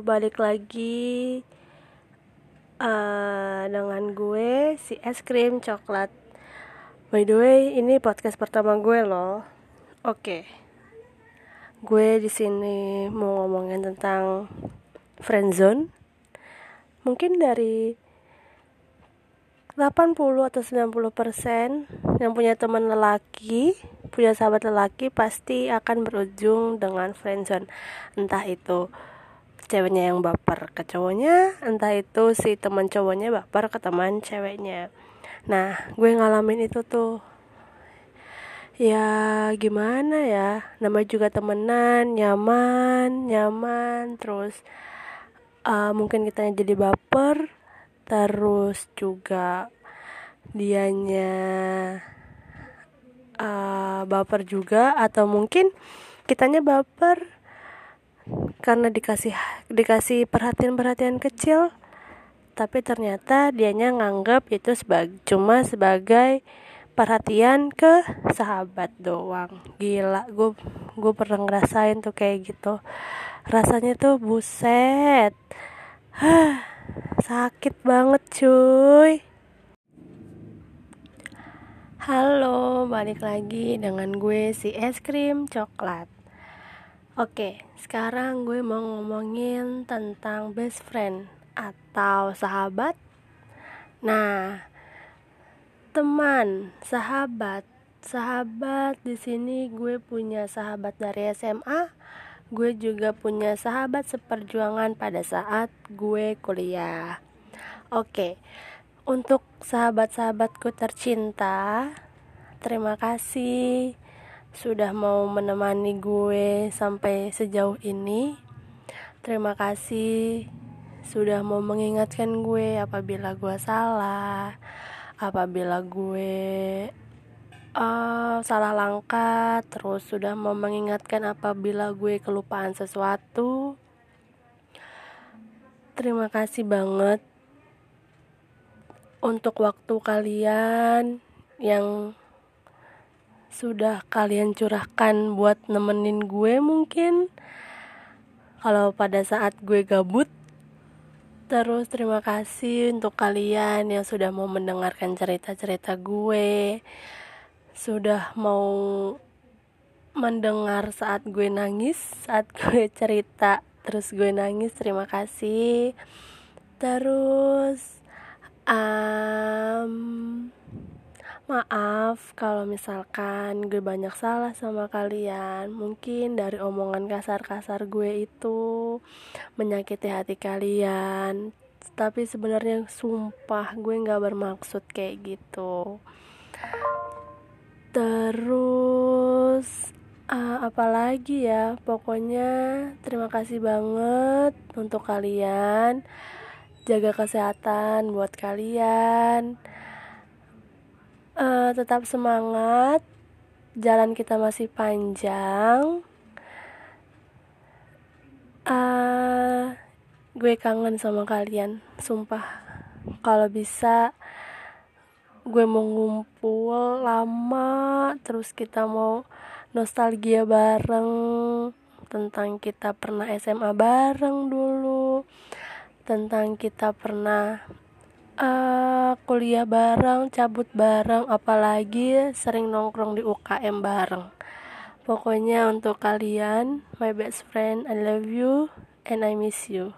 balik lagi uh, dengan gue si es krim coklat. By the way, ini podcast pertama gue loh. Oke. Okay. Gue di sini mau ngomongin tentang friendzone. Mungkin dari 80 atau 90 persen yang punya teman lelaki, punya sahabat lelaki pasti akan berujung dengan friendzone. Entah itu ceweknya yang baper ke cowoknya, entah itu si teman cowoknya baper ke teman ceweknya. Nah, gue ngalamin itu tuh. Ya gimana ya, namanya juga temenan, nyaman, nyaman, terus uh, mungkin kita jadi baper, terus juga dianya uh, baper juga atau mungkin kitanya baper karena dikasih dikasih perhatian-perhatian kecil tapi ternyata dianya nganggap itu sebagai cuma sebagai perhatian ke sahabat doang. Gila gue gue pernah ngerasain tuh kayak gitu. Rasanya tuh buset. Sakit banget cuy. Halo, balik lagi dengan gue si es krim coklat Oke, sekarang gue mau ngomongin tentang best friend atau sahabat. Nah, teman, sahabat. Sahabat di sini gue punya sahabat dari SMA gue juga punya sahabat seperjuangan pada saat gue kuliah. Oke, untuk sahabat-sahabatku tercinta, terima kasih sudah mau menemani gue sampai sejauh ini. Terima kasih sudah mau mengingatkan gue apabila gue salah, apabila gue uh, salah langkah terus sudah mau mengingatkan apabila gue kelupaan sesuatu terima kasih banget untuk waktu kalian yang sudah kalian curahkan buat nemenin gue mungkin kalau pada saat gue gabut Terus terima kasih untuk kalian yang sudah mau mendengarkan cerita-cerita gue sudah mau mendengar saat gue nangis, saat gue cerita, terus gue nangis. Terima kasih. Terus, um, maaf kalau misalkan gue banyak salah sama kalian. Mungkin dari omongan kasar-kasar gue itu menyakiti hati kalian. Tapi sebenarnya sumpah gue nggak bermaksud kayak gitu terus uh, apalagi ya pokoknya terima kasih banget untuk kalian jaga kesehatan buat kalian uh, tetap semangat. Jalan kita masih panjang. Uh, gue kangen sama kalian sumpah. Kalau bisa gue mau ngumpul lama terus kita mau nostalgia bareng. Tentang kita pernah SMA bareng dulu. Tentang kita pernah uh, kuliah bareng cabut bareng apalagi sering nongkrong di UKM bareng. Pokoknya untuk kalian my best friend I love you and I miss you